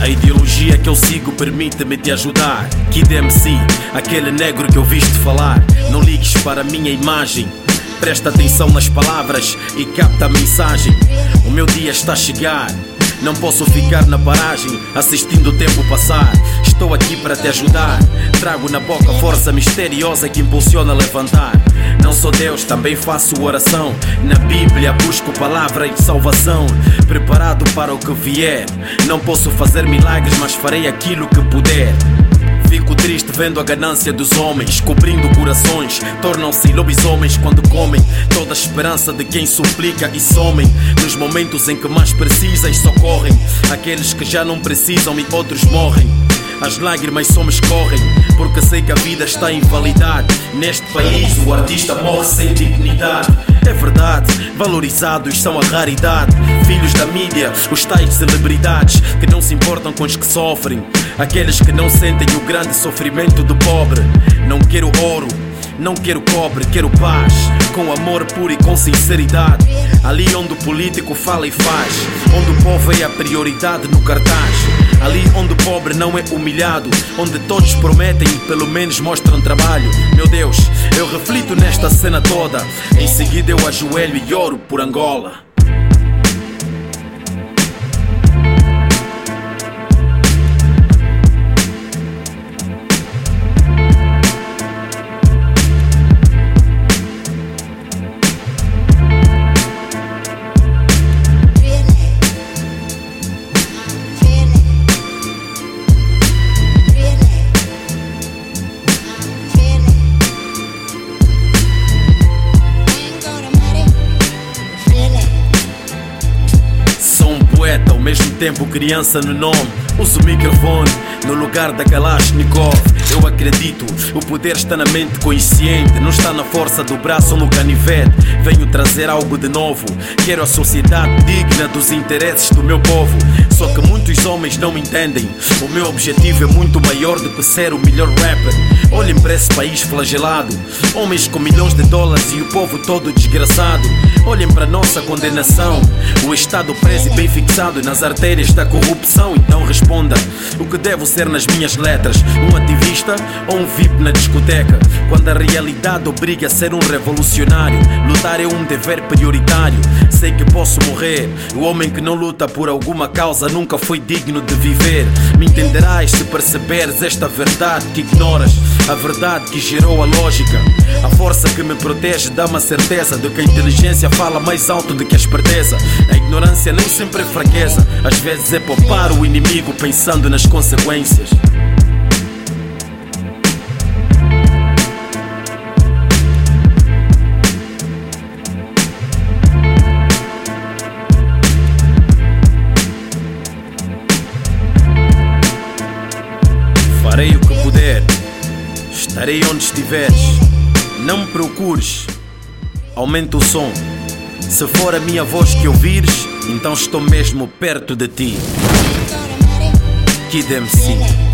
A ideologia que eu sigo permite-me te ajudar. Kid MC, aquele negro que ouviste falar. Não ligues para a minha imagem. Presta atenção nas palavras e capta a mensagem. O meu dia está a chegar. Não posso ficar na paragem assistindo o tempo passar. Estou aqui para te ajudar. Trago na boca a força misteriosa que impulsiona a levantar. Não sou Deus, também faço oração. Na Bíblia busco palavra e salvação. Preparado para o que vier. Não posso fazer milagres, mas farei aquilo que puder. Fico triste vendo a ganância dos homens, cobrindo corações, tornam-se lobisomens quando comem toda a esperança de quem suplica e somem. Nos momentos em que mais precisas, socorrem aqueles que já não precisam e outros morrem. As lágrimas só me escorrem, porque sei que a vida está em validade. Neste país, o artista morre sem dignidade. É verdade, valorizados são a raridade. Filhos da mídia, os tais celebridades que não se importam com os que sofrem. Aqueles que não sentem o grande sofrimento do pobre. Não quero ouro, não quero cobre, quero paz. Com amor puro e com sinceridade. Ali onde o político fala e faz. Onde o povo é a prioridade no cartaz. Pobre não é humilhado, onde todos prometem e pelo menos mostram trabalho. Meu Deus, eu reflito nesta cena toda. Em seguida eu ajoelho e oro por Angola. Mesmo tempo criança no nome. Uso o microfone no lugar da Kalashnikov. Eu acredito, o poder está na mente consciente, não está na força do braço ou no canivete. Venho trazer algo de novo. Quero a sociedade digna dos interesses do meu povo. Só que muitos homens não entendem. O meu objetivo é muito maior do que ser o melhor rapper. Olhem para esse país flagelado. Homens com milhões de dólares e o povo todo desgraçado. Olhem para nossa condenação. O Estado preso e bem fixado nas artérias da corrupção. Então responda: o que devo ser nas minhas letras? Um ativista ou um VIP na discoteca? Quando a realidade obriga a ser um revolucionário, lutar é um dever prioritário. Sei que posso morrer. O homem que não luta por alguma causa nunca foi digno de viver. Me entenderás se perceberes esta verdade que ignoras. A verdade que gerou a lógica. A força que me protege dá-me a certeza de que a inteligência fala mais alto do que a esperteza. A ignorância nem sempre é fraqueza. Às vezes é poupar o inimigo pensando nas consequências. Farei estarei onde estiveres. Não me procures, aumenta o som. Se for a minha voz que ouvires, então estou mesmo perto de ti. Kid MC.